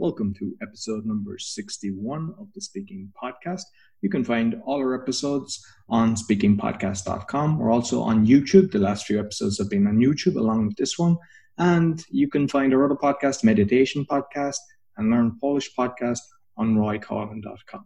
Welcome to episode number 61 of the Speaking Podcast. You can find all our episodes on speakingpodcast.com. We're also on YouTube. The last few episodes have been on YouTube along with this one. And you can find our other podcast, Meditation Podcast and Learn Polish Podcast on roycoughlan.com.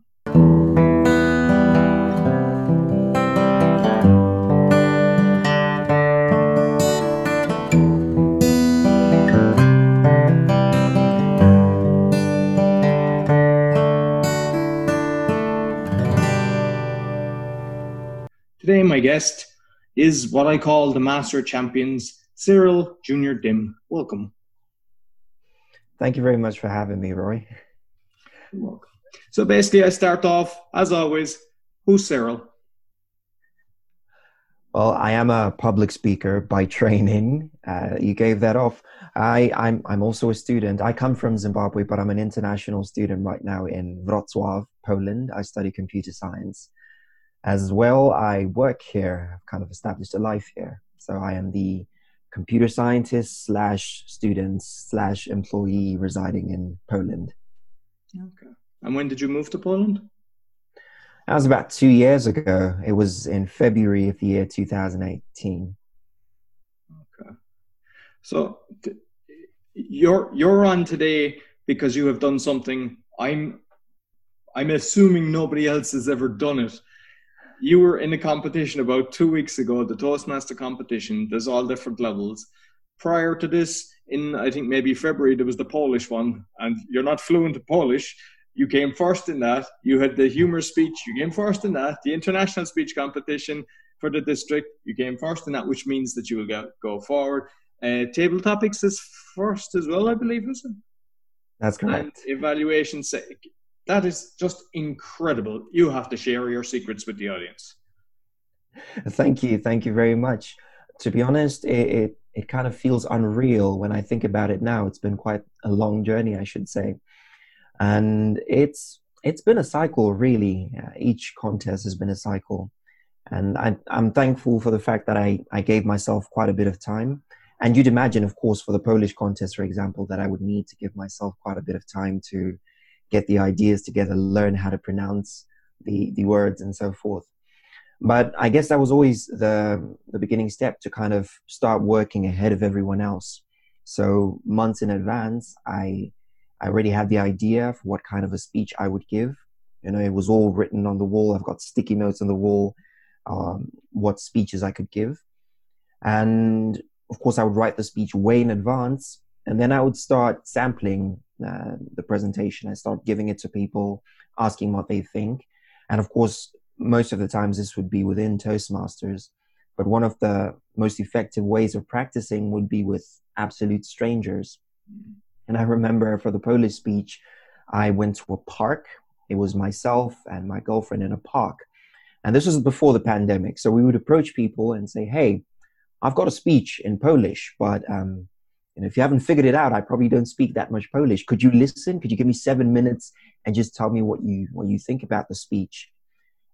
Today, my guest is what I call the Master Champions, Cyril Junior Dim. Welcome. Thank you very much for having me, Roy. You're welcome. So basically, I start off, as always, who's Cyril? Well, I am a public speaker by training. Uh, you gave that off. I, I'm, I'm also a student. I come from Zimbabwe, but I'm an international student right now in Wrocław, Poland. I study computer science as well, I work here. I've kind of established a life here. So I am the computer scientist slash student slash employee residing in Poland. Okay. And when did you move to Poland? That was about two years ago. It was in February of the year 2018. Okay. So th- you're you're on today because you have done something I'm I'm assuming nobody else has ever done it you were in a competition about two weeks ago, the Toastmaster competition. There's all different levels. Prior to this, in I think maybe February, there was the Polish one, and you're not fluent in Polish. You came first in that. You had the humor speech. You came first in that. The international speech competition for the district. You came first in that, which means that you will go, go forward. Uh, table topics is first as well, I believe, is it? That's correct. And evaluation that is just incredible. You have to share your secrets with the audience. Thank you. Thank you very much. To be honest, it, it, it kind of feels unreal when I think about it now. It's been quite a long journey, I should say. And it's it's been a cycle, really. Uh, each contest has been a cycle. And I, I'm thankful for the fact that I, I gave myself quite a bit of time. And you'd imagine, of course, for the Polish contest, for example, that I would need to give myself quite a bit of time to get the ideas together, learn how to pronounce the, the words and so forth. But I guess that was always the, the beginning step to kind of start working ahead of everyone else. So months in advance, I, I already had the idea of what kind of a speech I would give. You know, it was all written on the wall. I've got sticky notes on the wall, um, what speeches I could give. And of course, I would write the speech way in advance. And then I would start sampling uh, the presentation. I start giving it to people, asking what they think. And of course, most of the times this would be within Toastmasters. But one of the most effective ways of practicing would be with absolute strangers. And I remember for the Polish speech, I went to a park. It was myself and my girlfriend in a park. And this was before the pandemic. So we would approach people and say, Hey, I've got a speech in Polish, but um, know, if you haven't figured it out, I probably don't speak that much Polish. Could you listen? Could you give me seven minutes and just tell me what you what you think about the speech?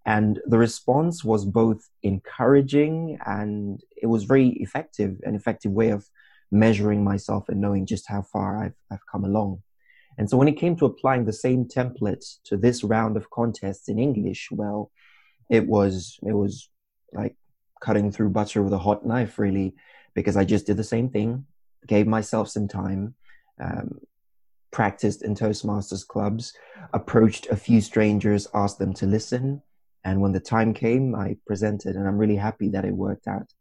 And the response was both encouraging and it was very effective, an effective way of measuring myself and knowing just how far I've I've come along. And so when it came to applying the same template to this round of contests in English, well, it was it was like cutting through butter with a hot knife, really, because I just did the same thing gave myself some time, um, practiced in Toastmasters clubs, approached a few strangers, asked them to listen. And when the time came, I presented, and I'm really happy that it worked out.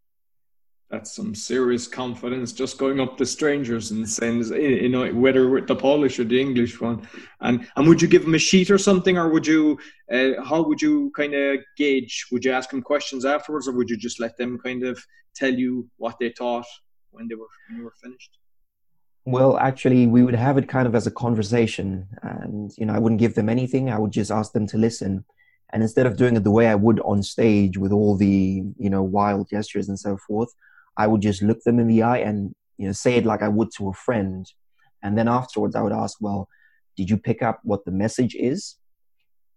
That's some serious confidence just going up to strangers and saying, you know, whether with the Polish or the English one. And and would you give them a sheet or something, or would you, uh, how would you kind of gauge? Would you ask them questions afterwards, or would you just let them kind of tell you what they thought when they were when you were finished? Well, actually, we would have it kind of as a conversation, and you know, I wouldn't give them anything. I would just ask them to listen, and instead of doing it the way I would on stage with all the you know wild gestures and so forth, I would just look them in the eye and you know say it like I would to a friend, and then afterwards I would ask, well, did you pick up what the message is?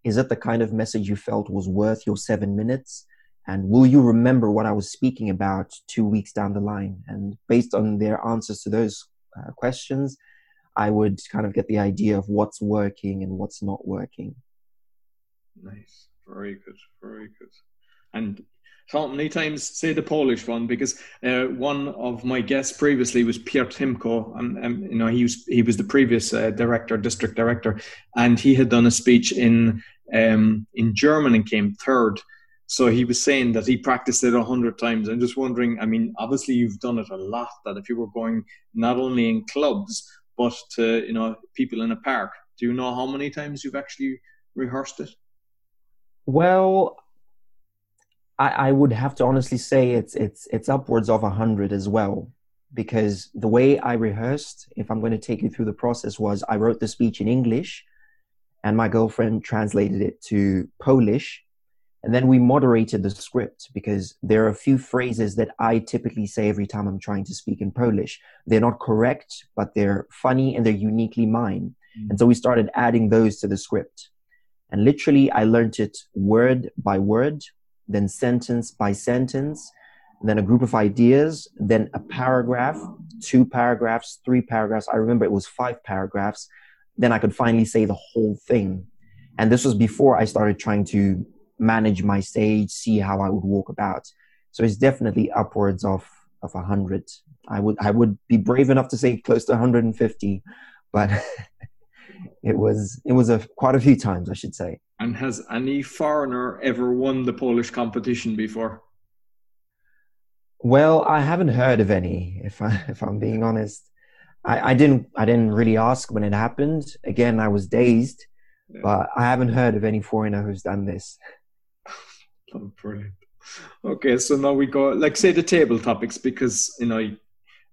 Is it the kind of message you felt was worth your seven minutes? And will you remember what I was speaking about two weeks down the line? And based on their answers to those uh, questions, I would kind of get the idea of what's working and what's not working. Nice. Very good. Very good. And how many times say the Polish one because uh, one of my guests previously was Piotr Timko, and, and you know he was he was the previous uh, director, district director, and he had done a speech in um, in German and came third. So he was saying that he practiced it a hundred times. I'm just wondering. I mean, obviously you've done it a lot. That if you were going not only in clubs but to you know people in a park, do you know how many times you've actually rehearsed it? Well, I, I would have to honestly say it's it's it's upwards of a hundred as well, because the way I rehearsed, if I'm going to take you through the process, was I wrote the speech in English, and my girlfriend translated it to Polish, and then we moderated the script because there are a few phrases that I typically say every time I'm trying to speak in Polish. They're not correct, but they're funny and they're uniquely mine. Mm. And so we started adding those to the script. And literally, I learned it word by word, then sentence by sentence, then a group of ideas, then a paragraph, two paragraphs, three paragraphs. I remember it was five paragraphs. Then I could finally say the whole thing. And this was before I started trying to manage my stage, see how I would walk about. So it's definitely upwards of of a hundred. I would I would be brave enough to say close to 150, but it was it was a quite a few times, I should say. And has any foreigner ever won the Polish competition before? Well, I haven't heard of any. If I if I'm being honest, I, I didn't I didn't really ask when it happened. Again, I was dazed, yeah. but I haven't heard of any foreigner who's done this. Oh, brilliant. Okay, so now we go. Like say the table topics because you know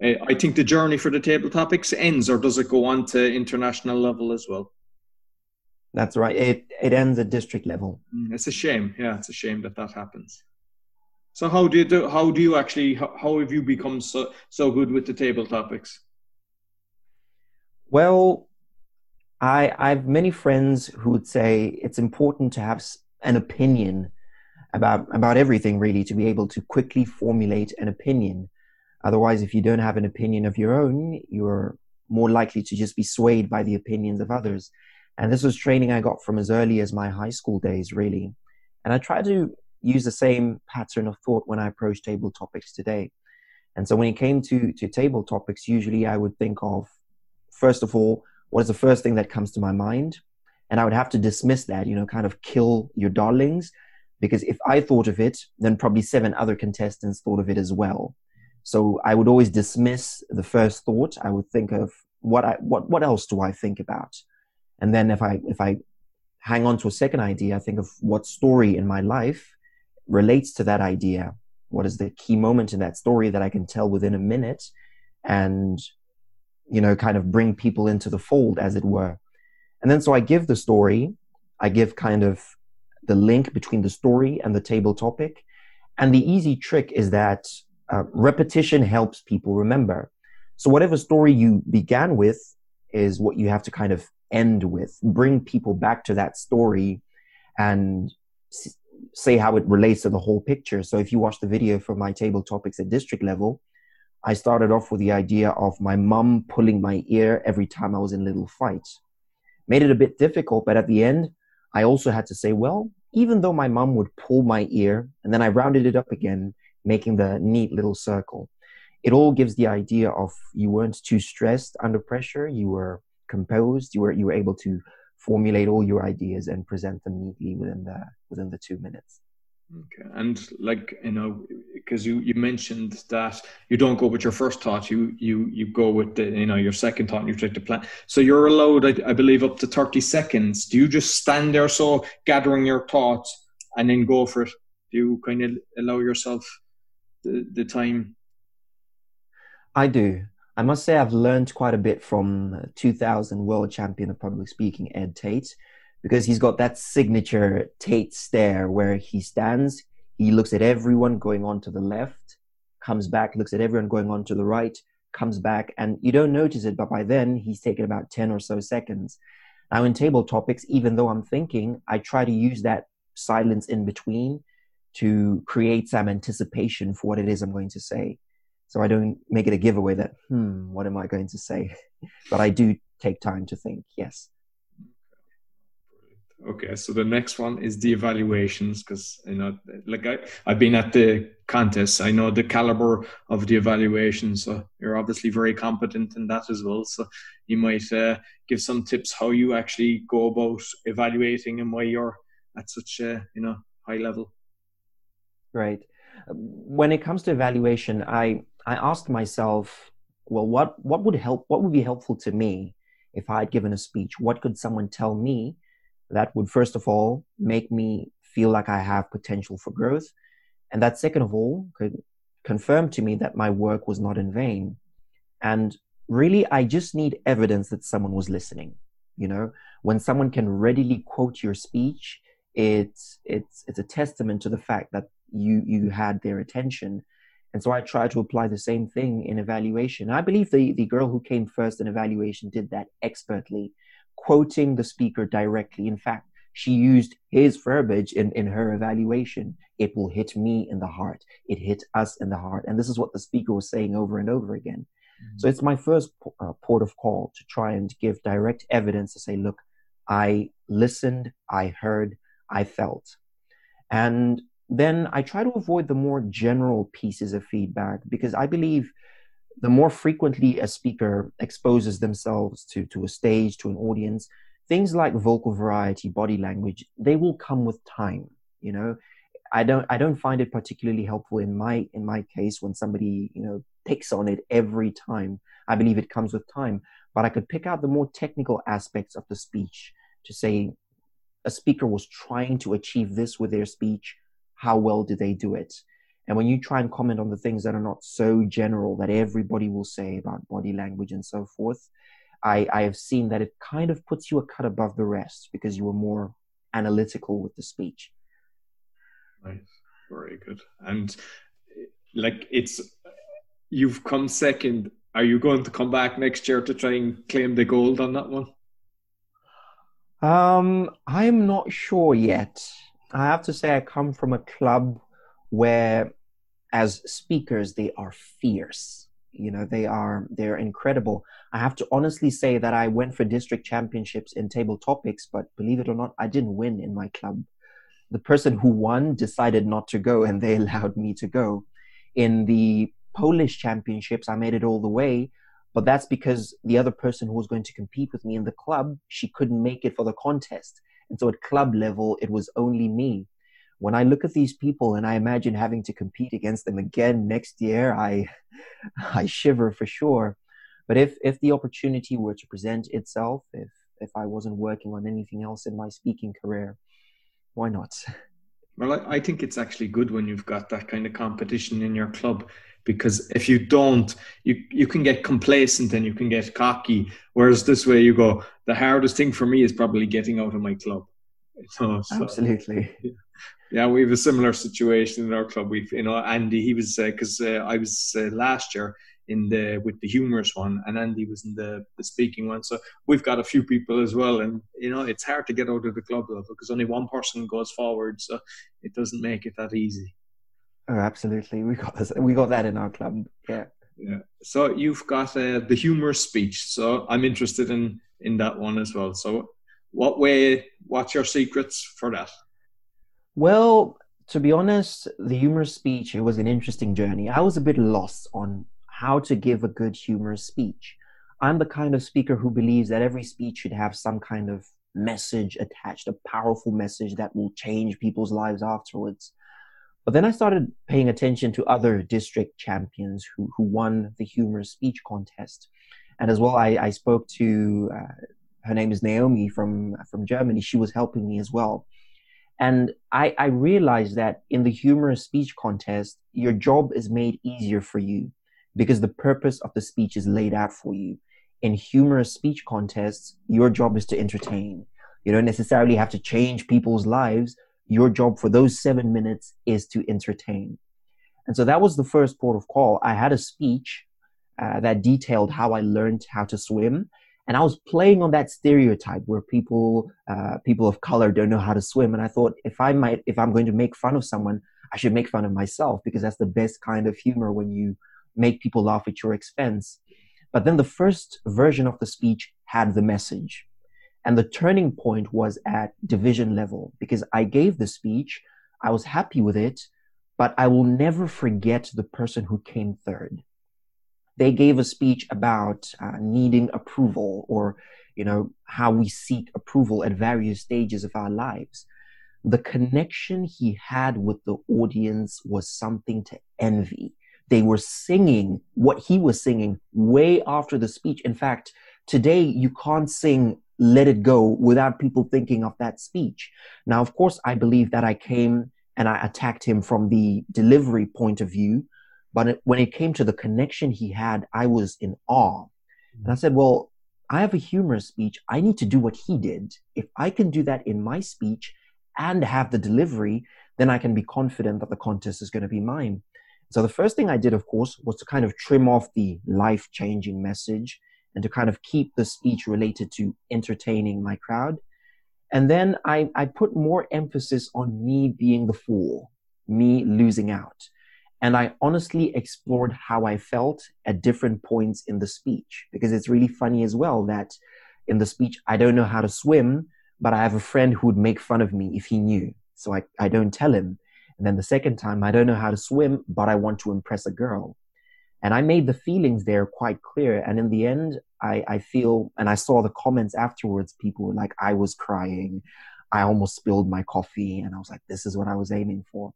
I think the journey for the table topics ends, or does it go on to international level as well? That's right. It it ends at district level. Mm, it's a shame. Yeah, it's a shame that that happens. So how do you do? How do you actually? How, how have you become so so good with the table topics? Well, I I have many friends who would say it's important to have an opinion about about everything really to be able to quickly formulate an opinion Otherwise, if you don't have an opinion of your own, you're more likely to just be swayed by the opinions of others. And this was training I got from as early as my high school days, really. And I try to use the same pattern of thought when I approach table topics today. And so when it came to, to table topics, usually I would think of, first of all, what is the first thing that comes to my mind? And I would have to dismiss that, you know, kind of kill your darlings. Because if I thought of it, then probably seven other contestants thought of it as well. So I would always dismiss the first thought. I would think of what I, what, what else do I think about? And then if I, if I hang on to a second idea, I think of what story in my life relates to that idea. What is the key moment in that story that I can tell within a minute and, you know, kind of bring people into the fold, as it were. And then so I give the story, I give kind of the link between the story and the table topic. And the easy trick is that uh, repetition helps people remember. So whatever story you began with is what you have to kind of end with. Bring people back to that story and s- say how it relates to the whole picture. So if you watch the video for my table topics at district level, I started off with the idea of my mum pulling my ear every time I was in little fights. Made it a bit difficult, but at the end, I also had to say, well, even though my mum would pull my ear and then I rounded it up again making the neat little circle. It all gives the idea of you weren't too stressed under pressure. You were composed. You were you were able to formulate all your ideas and present them neatly within the within the two minutes. Okay, and like you know, because you you mentioned that you don't go with your first thought, you you you go with the you know your second thought, and you take the plan. So you're allowed, I, I believe, up to thirty seconds. Do you just stand there, so gathering your thoughts, and then go for it? Do you kind of allow yourself the, the time? I do. I must say I've learned quite a bit from 2000 world champion of public speaking, Ed Tate, because he's got that signature Tate stare where he stands, he looks at everyone going on to the left, comes back, looks at everyone going on to the right, comes back, and you don't notice it, but by then he's taken about 10 or so seconds. Now, in table topics, even though I'm thinking, I try to use that silence in between to create some anticipation for what it is I'm going to say. So I don't make it a giveaway that, hmm, what am I going to say? but I do take time to think. Yes. Okay, so the next one is the evaluations because you know, like I, I've been at the contests. I know the caliber of the evaluations. So you're obviously very competent in that as well. So you might uh, give some tips how you actually go about evaluating and why you're at such a you know high level. Right. When it comes to evaluation, I I asked myself, well, what what would help? What would be helpful to me if I had given a speech? What could someone tell me? That would first of all make me feel like I have potential for growth. And that second of all could confirm to me that my work was not in vain. And really, I just need evidence that someone was listening. You know, when someone can readily quote your speech, it's it's it's a testament to the fact that you you had their attention. And so I try to apply the same thing in evaluation. I believe the the girl who came first in evaluation did that expertly quoting the speaker directly. In fact, she used his verbiage in, in her evaluation. It will hit me in the heart. It hit us in the heart. And this is what the speaker was saying over and over again. Mm-hmm. So it's my first uh, port of call to try and give direct evidence to say, look, I listened, I heard, I felt. And then I try to avoid the more general pieces of feedback because I believe the more frequently a speaker exposes themselves to, to a stage, to an audience, things like vocal variety, body language, they will come with time. You know, I don't I don't find it particularly helpful in my in my case when somebody you know picks on it every time. I believe it comes with time, but I could pick out the more technical aspects of the speech to say a speaker was trying to achieve this with their speech. How well did they do it? And when you try and comment on the things that are not so general that everybody will say about body language and so forth, I, I have seen that it kind of puts you a cut above the rest because you were more analytical with the speech. Nice. Very good. And like it's, you've come second. Are you going to come back next year to try and claim the gold on that one? Um, I'm not sure yet. I have to say, I come from a club where as speakers they are fierce. You know they are they're incredible. I have to honestly say that i went for district championships in table topics but believe it or not i didn't win in my club. The person who won decided not to go and they allowed me to go. In the polish championships i made it all the way but that's because the other person who was going to compete with me in the club she couldn't make it for the contest. And so at club level it was only me when I look at these people and I imagine having to compete against them again next year, I I shiver for sure. But if if the opportunity were to present itself, if if I wasn't working on anything else in my speaking career, why not? Well, I, think it's actually good when you've got that kind of competition in your club because if you don't, you you can get complacent and you can get cocky. Whereas this way, you go. The hardest thing for me is probably getting out of my club. So, so, Absolutely. Yeah. Yeah, we have a similar situation in our club. We've, you know, Andy, he was because uh, uh, I was uh, last year in the with the humorous one, and Andy was in the the speaking one. So we've got a few people as well, and you know, it's hard to get out of the club level because only one person goes forward, so it doesn't make it that easy. Oh, absolutely. We got this. We got that in our club. Yeah. Yeah. So you've got uh, the humorous speech. So I'm interested in in that one as well. So what way? What's your secrets for that? Well, to be honest, the humorous speech, it was an interesting journey. I was a bit lost on how to give a good humorous speech. I'm the kind of speaker who believes that every speech should have some kind of message attached, a powerful message that will change people's lives afterwards. But then I started paying attention to other district champions who, who won the humorous speech contest. And as well, I, I spoke to, uh, her name is Naomi from, from Germany. She was helping me as well. And I, I realized that in the humorous speech contest, your job is made easier for you because the purpose of the speech is laid out for you. In humorous speech contests, your job is to entertain. You don't necessarily have to change people's lives. Your job for those seven minutes is to entertain. And so that was the first port of call. I had a speech uh, that detailed how I learned how to swim and I was playing on that stereotype where people uh, people of color don't know how to swim, and I thought if I might if I'm going to make fun of someone, I should make fun of myself because that's the best kind of humor when you make people laugh at your expense. But then the first version of the speech had the message. And the turning point was at division level because I gave the speech, I was happy with it, but I will never forget the person who came third. They gave a speech about uh, needing approval or, you know, how we seek approval at various stages of our lives. The connection he had with the audience was something to envy. They were singing what he was singing way after the speech. In fact, today you can't sing let it go without people thinking of that speech. Now, of course, I believe that I came and I attacked him from the delivery point of view. But when it came to the connection he had, I was in awe. And I said, well, I have a humorous speech. I need to do what he did. If I can do that in my speech and have the delivery, then I can be confident that the contest is going to be mine. So the first thing I did, of course, was to kind of trim off the life changing message and to kind of keep the speech related to entertaining my crowd. And then I, I put more emphasis on me being the fool, me losing out. And I honestly explored how I felt at different points in the speech because it's really funny as well that in the speech, I don't know how to swim, but I have a friend who would make fun of me if he knew. So I, I don't tell him. And then the second time, I don't know how to swim, but I want to impress a girl. And I made the feelings there quite clear. And in the end, I, I feel, and I saw the comments afterwards, people were like, I was crying. I almost spilled my coffee. And I was like, this is what I was aiming for.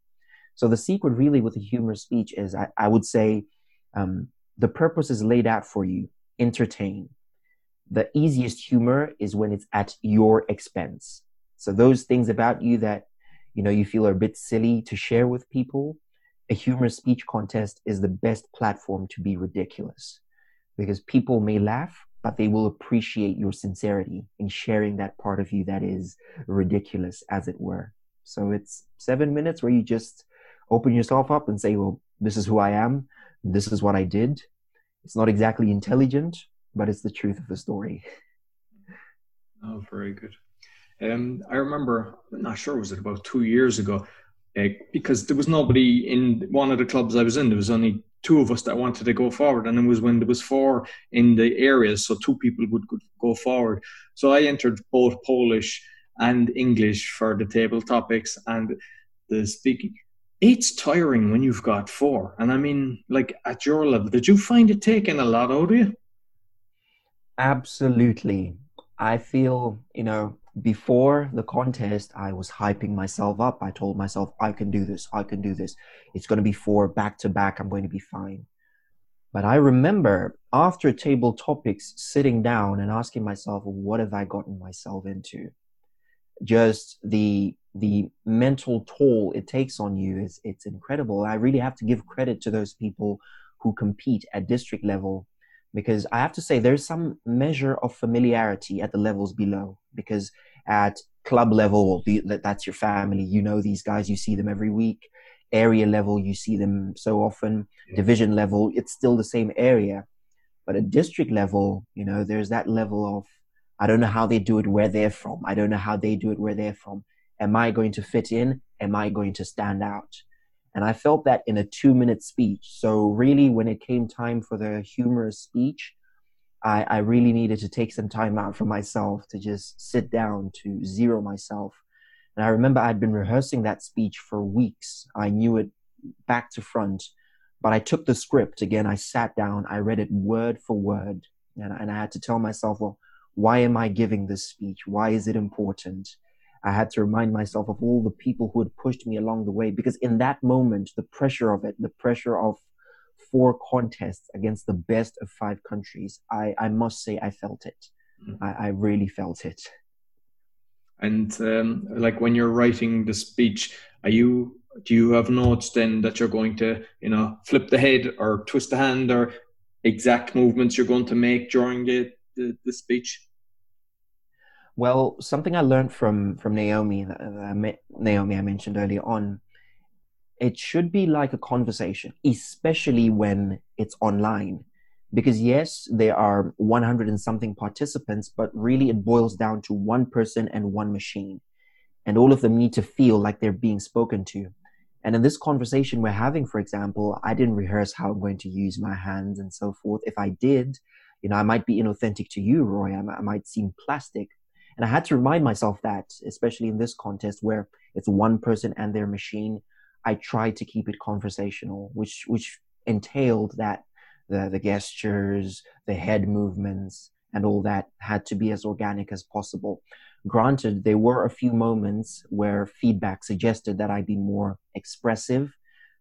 So the secret really with a humorous speech is I, I would say um, the purpose is laid out for you. Entertain. The easiest humor is when it's at your expense. So those things about you that, you know, you feel are a bit silly to share with people, a humorous speech contest is the best platform to be ridiculous because people may laugh, but they will appreciate your sincerity in sharing that part of you that is ridiculous, as it were. So it's seven minutes where you just open yourself up and say, well, this is who I am. This is what I did. It's not exactly intelligent, but it's the truth of the story. Oh, very good. Um, I remember, I'm not sure, was it about two years ago? Uh, because there was nobody in one of the clubs I was in. There was only two of us that wanted to go forward, and it was when there was four in the areas, so two people would go forward. So I entered both Polish and English for the table topics and the speaking. It's tiring when you've got four, and I mean, like at your level, did you find it taking a lot out of you? Absolutely. I feel, you know, before the contest, I was hyping myself up. I told myself, I can do this, I can do this. It's going to be four back to back, I'm going to be fine. But I remember after table topics sitting down and asking myself, what have I gotten myself into? Just the the mental toll it takes on you is it's incredible. I really have to give credit to those people who compete at district level because I have to say there's some measure of familiarity at the levels below because at club level that's your family. You know these guys you see them every week. Area level you see them so often. Yeah. division level it's still the same area. But at district level you know there's that level of i don't know how they do it where they're from. I don't know how they do it where they're from am i going to fit in am i going to stand out and I felt that in a two minute speech. So, really, when it came time for the humorous speech, I, I really needed to take some time out for myself to just sit down to zero myself. And I remember I'd been rehearsing that speech for weeks. I knew it back to front, but I took the script again. I sat down, I read it word for word, and, and I had to tell myself, well, why am I giving this speech? Why is it important? I had to remind myself of all the people who had pushed me along the way because in that moment, the pressure of it, the pressure of four contests against the best of five countries, I, I must say I felt it. Mm-hmm. I, I really felt it. And um, like when you're writing the speech, are you do you have notes then that you're going to you know flip the head or twist the hand or exact movements you're going to make during the, the, the speech? Well, something I learned from from Naomi, uh, Naomi I mentioned earlier on, it should be like a conversation, especially when it's online. Because yes, there are 100 and something participants, but really it boils down to one person and one machine. And all of them need to feel like they're being spoken to. And in this conversation we're having, for example, I didn't rehearse how I'm going to use my hands and so forth. If I did, you know, I might be inauthentic to you, Roy. I, might seem plastic. And I had to remind myself that, especially in this contest where it's one person and their machine, I tried to keep it conversational, which which entailed that the the gestures, the head movements, and all that had to be as organic as possible. Granted, there were a few moments where feedback suggested that I be more expressive.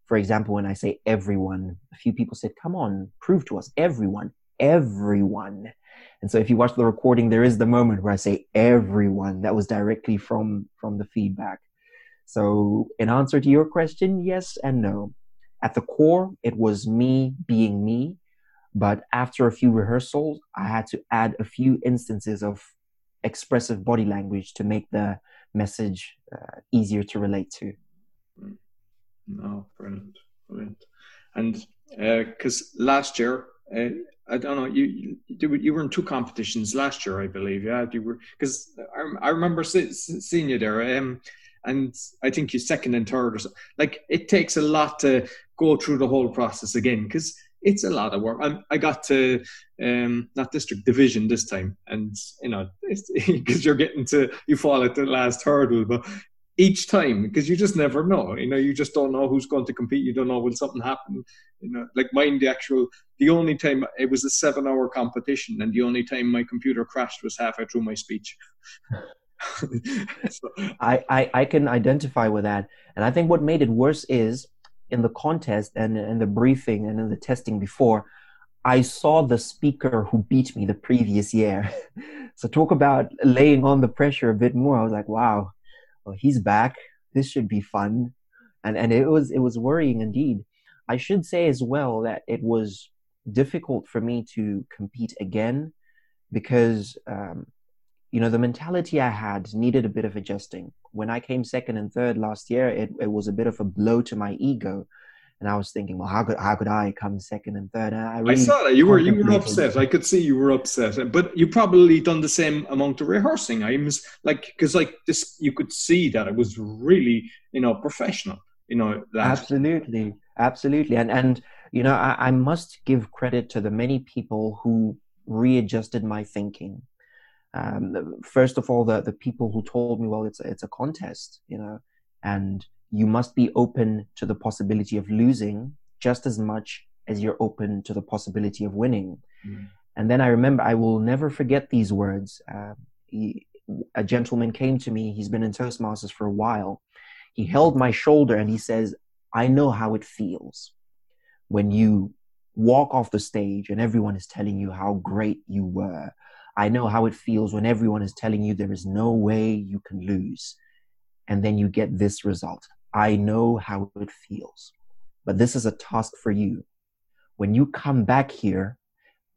For example, when I say everyone, a few people said, Come on, prove to us, everyone, everyone. And so if you watch the recording, there is the moment where I say everyone. That was directly from from the feedback. So in answer to your question, yes and no. At the core, it was me being me. But after a few rehearsals, I had to add a few instances of expressive body language to make the message uh, easier to relate to. Mm. No, brilliant, brilliant. And because uh, last year, uh, I don't know, you, you you were in two competitions last year, I believe. Yeah, you were because I, I remember see, seeing you there. Um, and I think you second and third or so. Like it takes a lot to go through the whole process again because it's a lot of work. I'm, i got to um, not district division this time, and you know, because you're getting to you fall at the last hurdle, but each time because you just never know. You know, you just don't know who's going to compete. You don't know when something happen. You know, like mine, the actual the only time it was a seven hour competition, and the only time my computer crashed was halfway through my speech. so. I, I I can identify with that, and I think what made it worse is in the contest and in the briefing and in the testing before, I saw the speaker who beat me the previous year. so talk about laying on the pressure a bit more. I was like, wow, well, he's back. This should be fun. And and it was it was worrying indeed. I should say as well that it was difficult for me to compete again because um, you know the mentality I had needed a bit of adjusting when I came second and third last year, it, it was a bit of a blow to my ego. And I was thinking, well, how could how could I come second and third? And I, really I saw that you were you were upset. I could see you were upset, but you probably done the same amount of rehearsing. I was like, because like this, you could see that it was really you know professional. You know, that. absolutely, absolutely, and and you know, I, I must give credit to the many people who readjusted my thinking um, first of all, the, the people who told me, well, it's a, it's a contest, you know, and you must be open to the possibility of losing just as much as you're open to the possibility of winning. Mm. And then I remember, I will never forget these words. Uh, he, a gentleman came to me, he's been in Toastmasters for a while. He held my shoulder and he says, I know how it feels when you walk off the stage and everyone is telling you how great you were I know how it feels when everyone is telling you there is no way you can lose. And then you get this result. I know how it feels. But this is a task for you. When you come back here,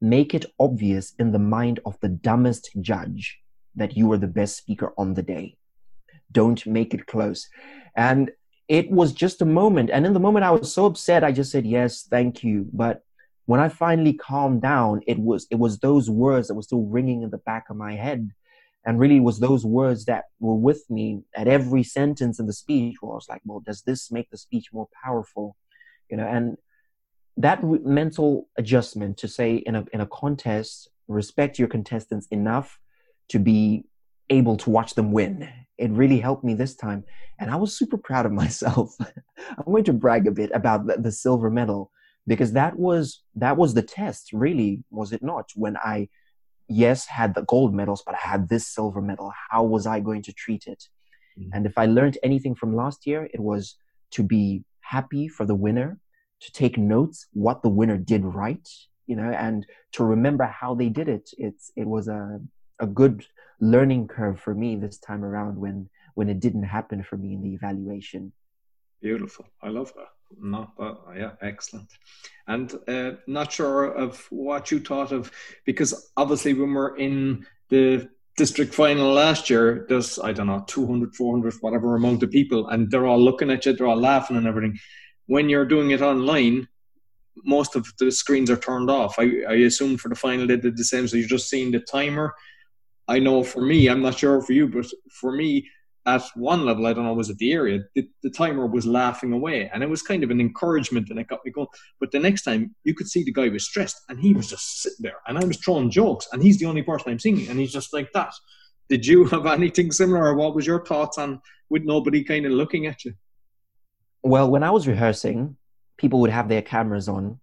make it obvious in the mind of the dumbest judge that you are the best speaker on the day. Don't make it close. And it was just a moment. And in the moment, I was so upset. I just said, yes, thank you. But when I finally calmed down, it was it was those words that were still ringing in the back of my head, and really was those words that were with me at every sentence in the speech. Where I was like, "Well, does this make the speech more powerful?" You know, and that re- mental adjustment to say in a in a contest, respect your contestants enough to be able to watch them win. It really helped me this time, and I was super proud of myself. I'm going to brag a bit about the, the silver medal because that was that was the test really was it not when i yes had the gold medals but i had this silver medal. How was i going to treat it? Mm-hmm. and if i learned anything from last year it was to be happy for the winner to take notes what the winner did right you know and to remember how they did it. It's it was a a good learning curve for me this time around when when it didn't happen for me in the evaluation. Beautiful. I love that no, but yeah, excellent. And uh, not sure of what you thought of because obviously when we're in the district final last year, there's I don't know 200, 400, whatever amount of people, and they're all looking at you, they're all laughing and everything. When you're doing it online, most of the screens are turned off. I, I assume for the final they did the same. So you're just seeing the timer. I know for me, I'm not sure for you, but for me, at one level, I don't know, was it the area, the, the timer was laughing away. And it was kind of an encouragement and it got me going. But the next time you could see the guy was stressed and he was just sitting there and I was throwing jokes and he's the only person I'm seeing and he's just like that. Did you have anything similar or what was your thoughts on with nobody kind of looking at you? Well, when I was rehearsing, people would have their cameras on.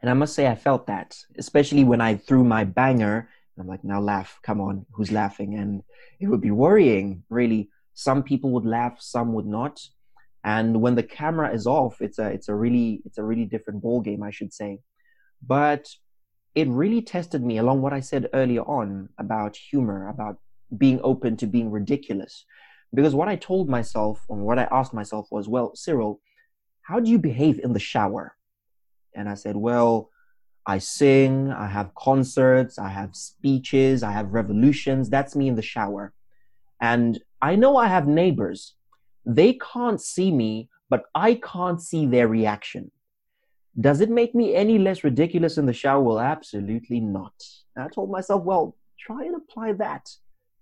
And I must say, I felt that, especially when I threw my banger. I'm like, now laugh, come on, who's laughing? And it would be worrying, really. Some people would laugh, some would not. And when the camera is off, it's a it's a really it's a really different ball game, I should say. But it really tested me along what I said earlier on about humor, about being open to being ridiculous. Because what I told myself and what I asked myself was, well, Cyril, how do you behave in the shower? And I said, well, I sing, I have concerts, I have speeches, I have revolutions. That's me in the shower. And I know I have neighbors. They can't see me, but I can't see their reaction. Does it make me any less ridiculous in the shower? Well, absolutely not. And I told myself, well, try and apply that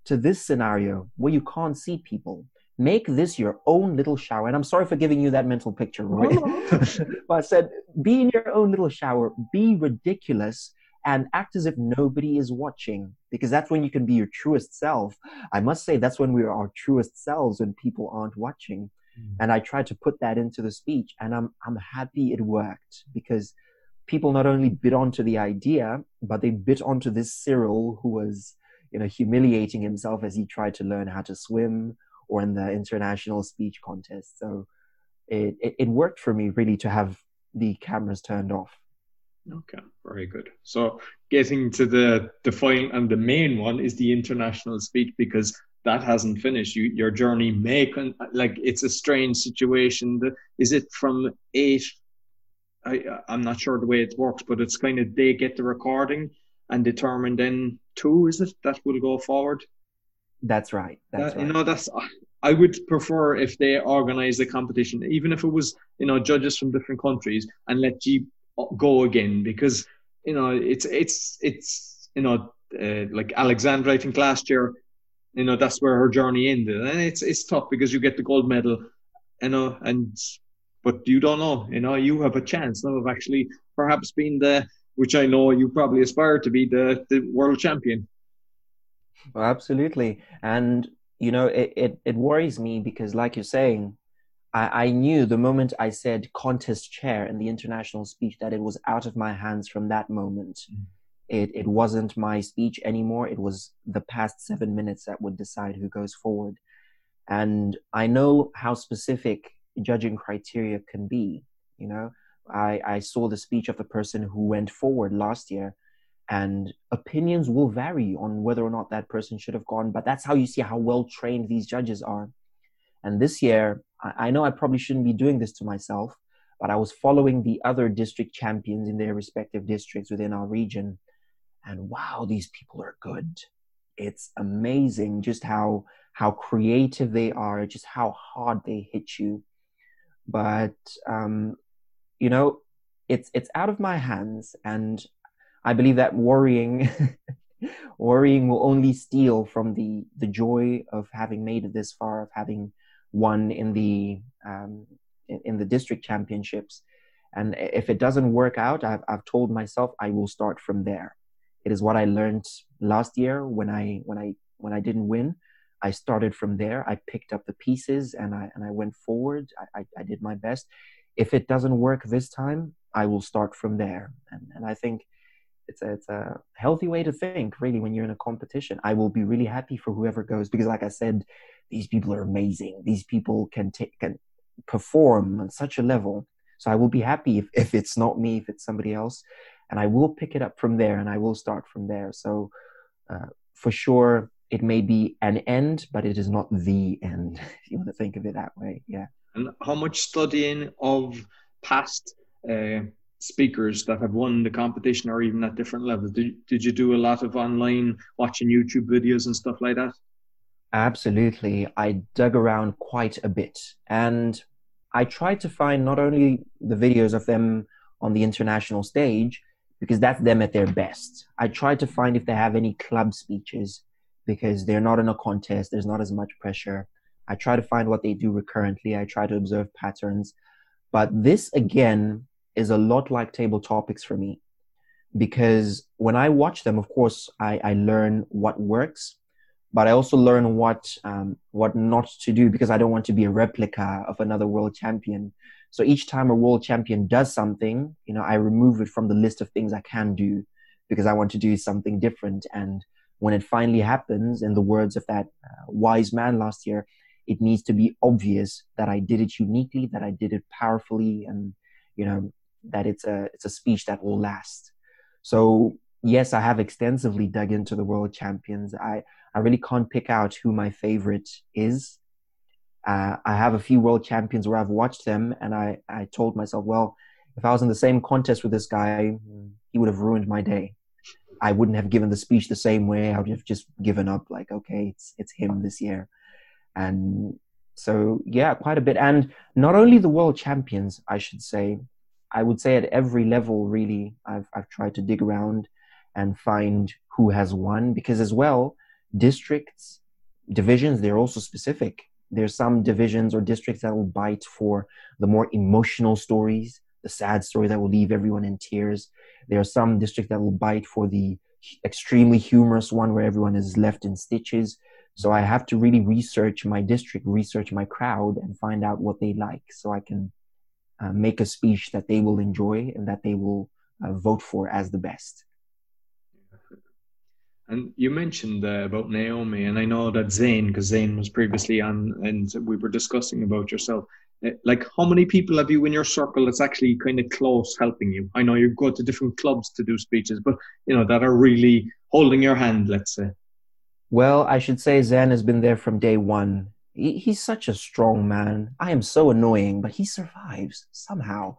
to this scenario where you can't see people. Make this your own little shower. And I'm sorry for giving you that mental picture, Roy. but I said, be in your own little shower, be ridiculous, and act as if nobody is watching because that's when you can be your truest self. I must say, that's when we are our truest selves when people aren't watching. Mm. And I tried to put that into the speech, and I'm, I'm happy it worked because people not only bit onto the idea, but they bit onto this Cyril who was you know, humiliating himself as he tried to learn how to swim or in the international speech contest. So it, it, it worked for me really to have the cameras turned off. Okay, very good. So getting to the the final and the main one is the international speech because that hasn't finished. You, your journey may con- like it's a strange situation. Is it from eight. I I'm not sure the way it works, but it's kind of they get the recording and determine then two, is it, that will go forward? That's right. That's that, right. You know, that's I would prefer if they organise the competition, even if it was you know judges from different countries, and let G go again because you know it's it's it's you know uh, like Alexandra, I think last year, you know that's where her journey ended, and it's it's tough because you get the gold medal, you know, and but you don't know, you know, you have a chance now of actually perhaps being the which I know you probably aspire to be the, the world champion. Well, absolutely. And, you know, it, it, it worries me because, like you're saying, I, I knew the moment I said contest chair in the international speech that it was out of my hands from that moment. Mm. It, it wasn't my speech anymore. It was the past seven minutes that would decide who goes forward. And I know how specific judging criteria can be. You know, I, I saw the speech of the person who went forward last year, and opinions will vary on whether or not that person should have gone. But that's how you see how well trained these judges are. And this year, I, know I probably shouldn't be doing this to myself, but I was following the other district champions in their respective districts within our region. And wow, these people are good. It's amazing just how how creative they are, just how hard they hit you. But um, you know, it's it's out of my hands, and I believe that worrying, worrying will only steal from the the joy of having made it this far, of having won in the um, in, in the district championships. And if it doesn't work out, I've I've told myself I will start from there. It is what I learned last year when I when I when I didn't win. I started from there. I picked up the pieces and I and I went forward. I, I, I did my best if it doesn't work this time, I will start from there. And, and I think it's a, it's a healthy way to think, really, when you're in a competition. I will be really happy for whoever goes because, like I said, these people are amazing. These people can take can perform on such a level. So I will be happy if, if it's not me, if it's somebody else, and I will pick it up from there and I will start from there. So uh, for sure, it may be an end, but it is not the end. If you want to think of it that way, yeah. And how much studying of past uh, speakers that have won the competition or even at different levels? Did, did you do a lot of online watching YouTube videos and stuff like that? Absolutely. I dug around quite a bit and I tried to find not only the videos of them on the international stage, because that's them at their best. I tried to find if they have any club speeches because they're not in a contest, there's not as much pressure. I try to find what they do recurrently. I try to observe patterns. But this again is a lot like table topics for me because when I watch them, of course, I, I learn what works, but I also learn what um, what not to do because I don't want to be a replica of another world champion. So each time a world champion does something, you know, I remove it from the list of things I can do because I want to do something different. And when it finally happens, in the words of that uh, wise man last year, it needs to be obvious that I did it uniquely, that I did it powerfully, and you know that it's a it's a speech that will last. So yes, I have extensively dug into the world champions. I I really can't pick out who my favorite is. Uh, I have a few world champions where I've watched them, and I I told myself, well, if I was in the same contest with this guy, he would have ruined my day. I wouldn't have given the speech the same way. I would have just given up, like, okay, it's it's him this year, and so yeah, quite a bit. And not only the world champions, I should say, I would say at every level, really, I've I've tried to dig around and find who has won because as well, districts, divisions, they're also specific. There's some divisions or districts that will bite for the more emotional stories, the sad story that will leave everyone in tears. There are some districts that will bite for the extremely humorous one where everyone is left in stitches. So I have to really research my district, research my crowd, and find out what they like so I can uh, make a speech that they will enjoy and that they will uh, vote for as the best. And you mentioned uh, about Naomi, and I know that Zane, because Zane was previously on, and we were discussing about yourself. Uh, like, how many people have you in your circle that's actually kind of close helping you? I know you go to different clubs to do speeches, but you know that are really holding your hand. Let's say. Well, I should say Zan has been there from day one. He, he's such a strong man. I am so annoying, but he survives somehow.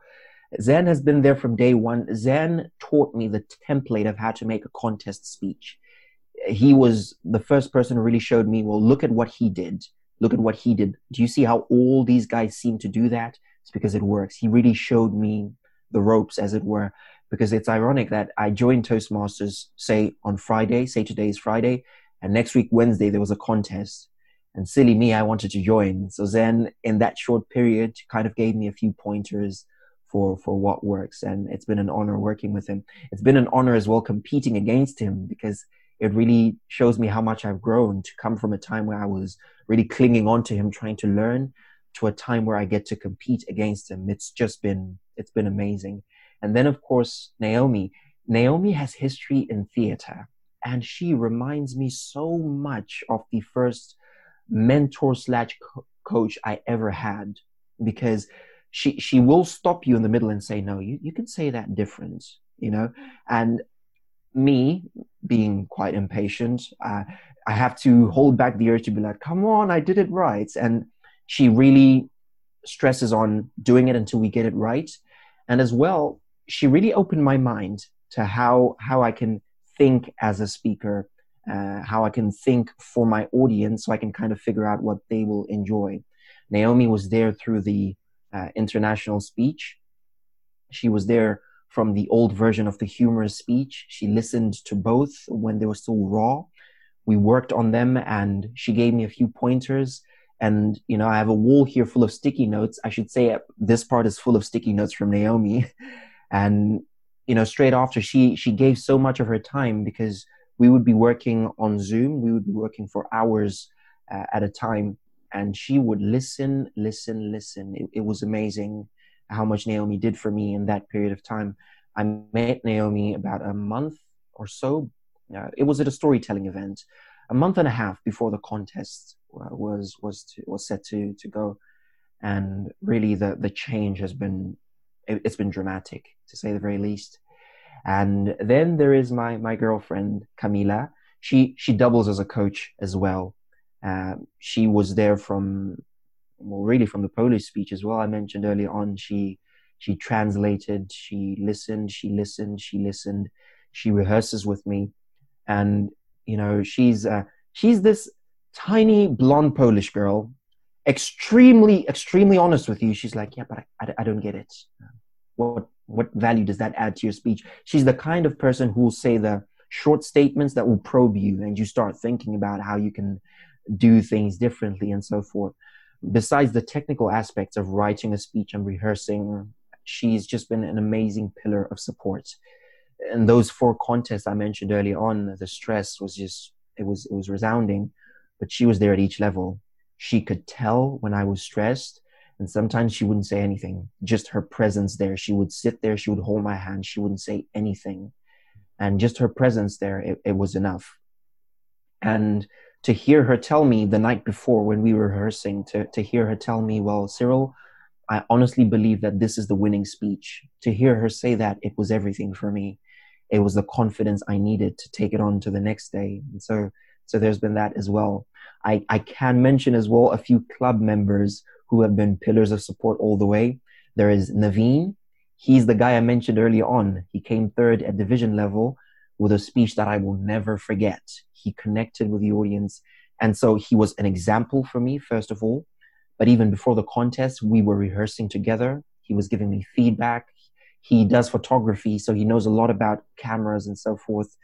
Zan has been there from day one. Zan taught me the template of how to make a contest speech he was the first person who really showed me, well, look at what he did. Look at what he did. Do you see how all these guys seem to do that? It's because it works. He really showed me the ropes, as it were, because it's ironic that I joined Toastmasters, say on Friday, say today is Friday, and next week, Wednesday, there was a contest. And silly me, I wanted to join. So then, in that short period, kind of gave me a few pointers for for what works and it's been an honor working with him it's been an honor as well competing against him because it really shows me how much I've grown to come from a time where I was really clinging on to him, trying to learn, to a time where I get to compete against him. It's just been it's been amazing. And then of course Naomi. Naomi has history in theater, and she reminds me so much of the first mentor slash coach I ever had because she she will stop you in the middle and say no you, you can say that different you know and me being quite impatient, uh, I have to hold back the urge to be like, come on, I did it right. And she really stresses on doing it until we get it right. And as well, she really opened my mind to how, how I can think as a speaker, uh, how I can think for my audience so I can kind of figure out what they will enjoy. Naomi was there through the uh, international speech. She was there from the old version of the humorous speech. She listened to both when they were still raw. We worked on them and she gave me a few pointers. And, you know, I have a wall here full of sticky notes. I should say this part is full of sticky notes from Naomi. and, you know, straight after she, she gave so much of her time because we would be working on Zoom. We would be working for hours uh, at a time. And she would listen, listen, listen. It, it was amazing how much Naomi did for me in that period of time. I met Naomi about a month or so. Uh, it was at a storytelling event, a month and a half before the contest uh, was was to, was set to to go, and really the the change has been it, it's been dramatic to say the very least. And then there is my my girlfriend Camila. She she doubles as a coach as well. Uh, she was there from well, really from the Polish speech as well. I mentioned earlier on, she she translated, she listened, she listened, she listened. She rehearses with me, and you know she's uh, she's this tiny blonde Polish girl, extremely extremely honest with you. She's like, yeah, but I, I, I don't get it. What what value does that add to your speech? She's the kind of person who will say the short statements that will probe you, and you start thinking about how you can do things differently and so forth. Besides the technical aspects of writing a speech and rehearsing, she's just been an amazing pillar of support. And those four contests I mentioned earlier on, the stress was just it was it was resounding, but she was there at each level. She could tell when I was stressed, and sometimes she wouldn't say anything. Just her presence there. She would sit there, she would hold my hand, she wouldn't say anything. And just her presence there, it, it was enough. And to hear her tell me the night before when we were rehearsing, to, to hear her tell me, well, Cyril, I honestly believe that this is the winning speech. To hear her say that, it was everything for me. It was the confidence I needed to take it on to the next day. And so, so there's been that as well. I, I can mention as well a few club members who have been pillars of support all the way. There is Naveen. He's the guy I mentioned earlier on. He came third at division level with a speech that I will never forget. He connected with the audience. And so he was an example for me, first of all. But even before the contest, we were rehearsing together. He was giving me feedback. He does photography, so he knows a lot about cameras and so forth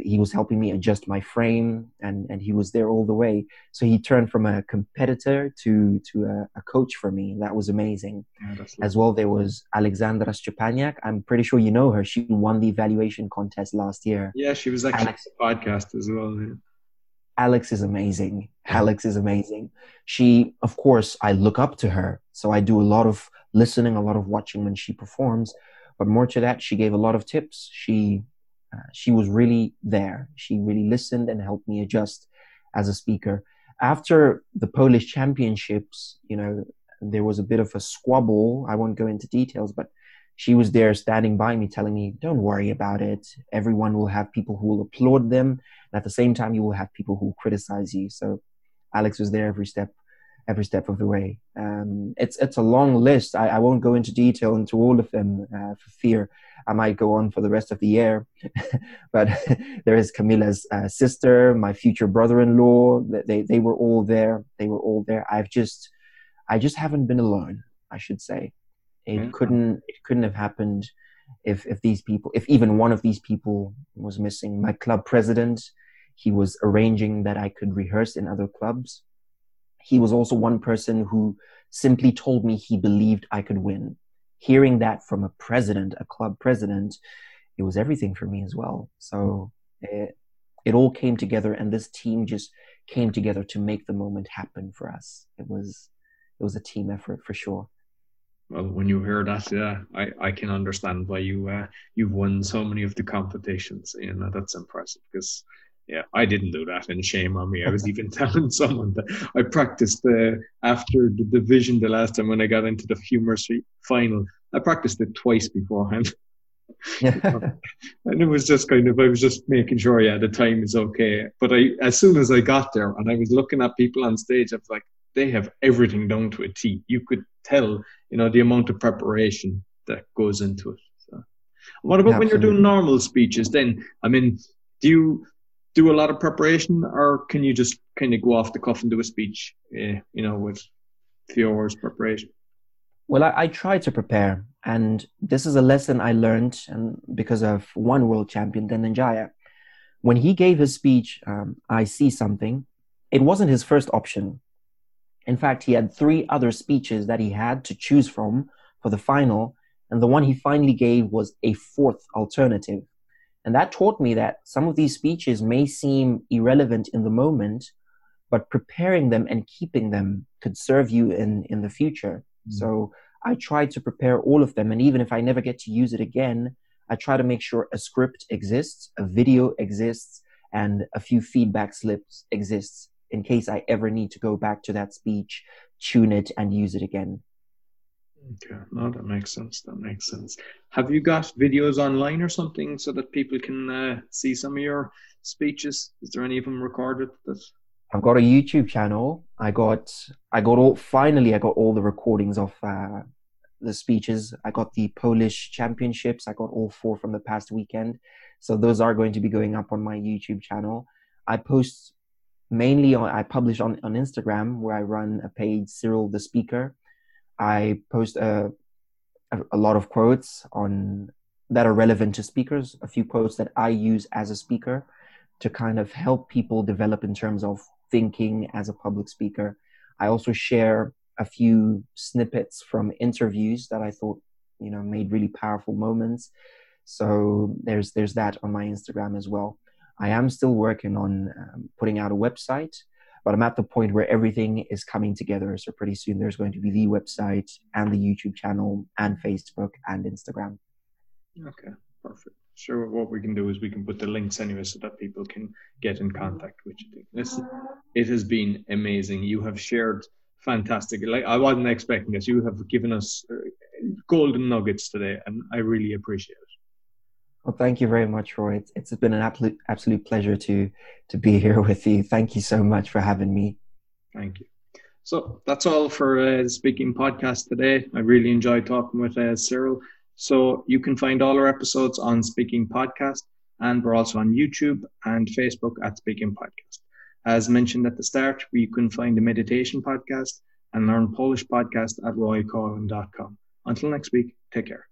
he was helping me adjust my frame and, and he was there all the way. So he turned from a competitor to, to a, a coach for me. That was amazing. Yeah, As well, there was Alexandra Stepaniak. I'm pretty sure you know her. She won the evaluation contest last year. Yeah, she was actually Alex, on the podcast as well. Yeah. Alex is amazing. Alex is amazing. She, of course, I look up to her. So I do a lot of listening, a lot of watching when she performs. But more to that, she gave a lot of tips. She uh, she was really there. She really listened and helped me adjust as a speaker. After the Polish championships, you know, there was a bit of a squabble. I won't go into details, but she was there standing by me telling me, don't worry about it. Everyone will have people who will applaud them. And at the same time, you will have people who will criticize you. So Alex was there every step every step of the way. Um, it's it's a long list. I, I won't go into detail into all of them uh, for fear I might go on for the rest of the year. but there is Camilla's uh, sister, my future brother-in-law. They they were all there. They were all there. I've just I just haven't been alone. I should say it mm-hmm. couldn't it couldn't have happened if if these people if even one of these people was missing. My club president. He was arranging that I could rehearse in other clubs he was also one person who simply told me he believed I could win. Hearing that from a president, a club president, it was everything for me as well. So it, it all came together, and this team just came together to make the moment happen for us. It was it was a team effort for sure. Well, when you hear that, yeah, I, I can understand why you uh, you've won so many of the competitions. You know that's impressive because yeah, I didn't do that, and shame on me. I was even telling someone that I practiced uh, after the division the last time when I got into the humor humorous final. I practiced it twice beforehand. and it was just kind of I was just making sure yeah the time is okay. But I as soon as I got there and I was looking at people on stage, I was like, they have everything down to a T. You could tell, you know, the amount of preparation that goes into it. So. What about Absolutely. when you're doing normal speeches? Then I mean, do you do a lot of preparation, or can you just kind of go off the cuff and do a speech, uh, you know, with a few hours preparation? Well, I, I try to prepare, and this is a lesson I learned and because of one world champion, Dananjaya. When he gave his speech, um, I see something. It wasn't his first option. In fact, he had three other speeches that he had to choose from for the final, and the one he finally gave was a fourth alternative. And that taught me that some of these speeches may seem irrelevant in the moment, but preparing them and keeping them could serve you in, in the future. Mm-hmm. So I try to prepare all of them. And even if I never get to use it again, I try to make sure a script exists, a video exists, and a few feedback slips exists in case I ever need to go back to that speech, tune it, and use it again. Okay, no, that makes sense. That makes sense. Have you got videos online or something so that people can uh, see some of your speeches? Is there any of them recorded? That I've got a YouTube channel. I got, I got all. Finally, I got all the recordings of uh, the speeches. I got the Polish championships. I got all four from the past weekend. So those are going to be going up on my YouTube channel. I post mainly on. I publish on on Instagram where I run a page Cyril the Speaker I post a, a, a lot of quotes on that are relevant to speakers, a few quotes that I use as a speaker to kind of help people develop in terms of thinking as a public speaker. I also share a few snippets from interviews that I thought, you know, made really powerful moments. So there's there's that on my Instagram as well. I am still working on um, putting out a website, but I'm at the point where everything is coming together. So pretty soon there's going to be the website and the YouTube channel and Facebook and Instagram. Okay, perfect. Sure, what we can do is we can put the links anyway so that people can get in contact with you. Listen, it has been amazing. You have shared fantastic. Like I wasn't expecting this. You have given us uh, golden nuggets today, and I really appreciate it. Well, thank you very much, Roy. It's, it's been an absolute absolute pleasure to to be here with you. Thank you so much for having me. Thank you. So that's all for uh, the speaking podcast today. I really enjoyed talking with uh, Cyril. So you can find all our episodes on Speaking Podcast, and we're also on YouTube and Facebook at Speaking Podcast. As mentioned at the start, you can find the meditation podcast and learn Polish podcast at roycoughlan.com. Until next week, take care.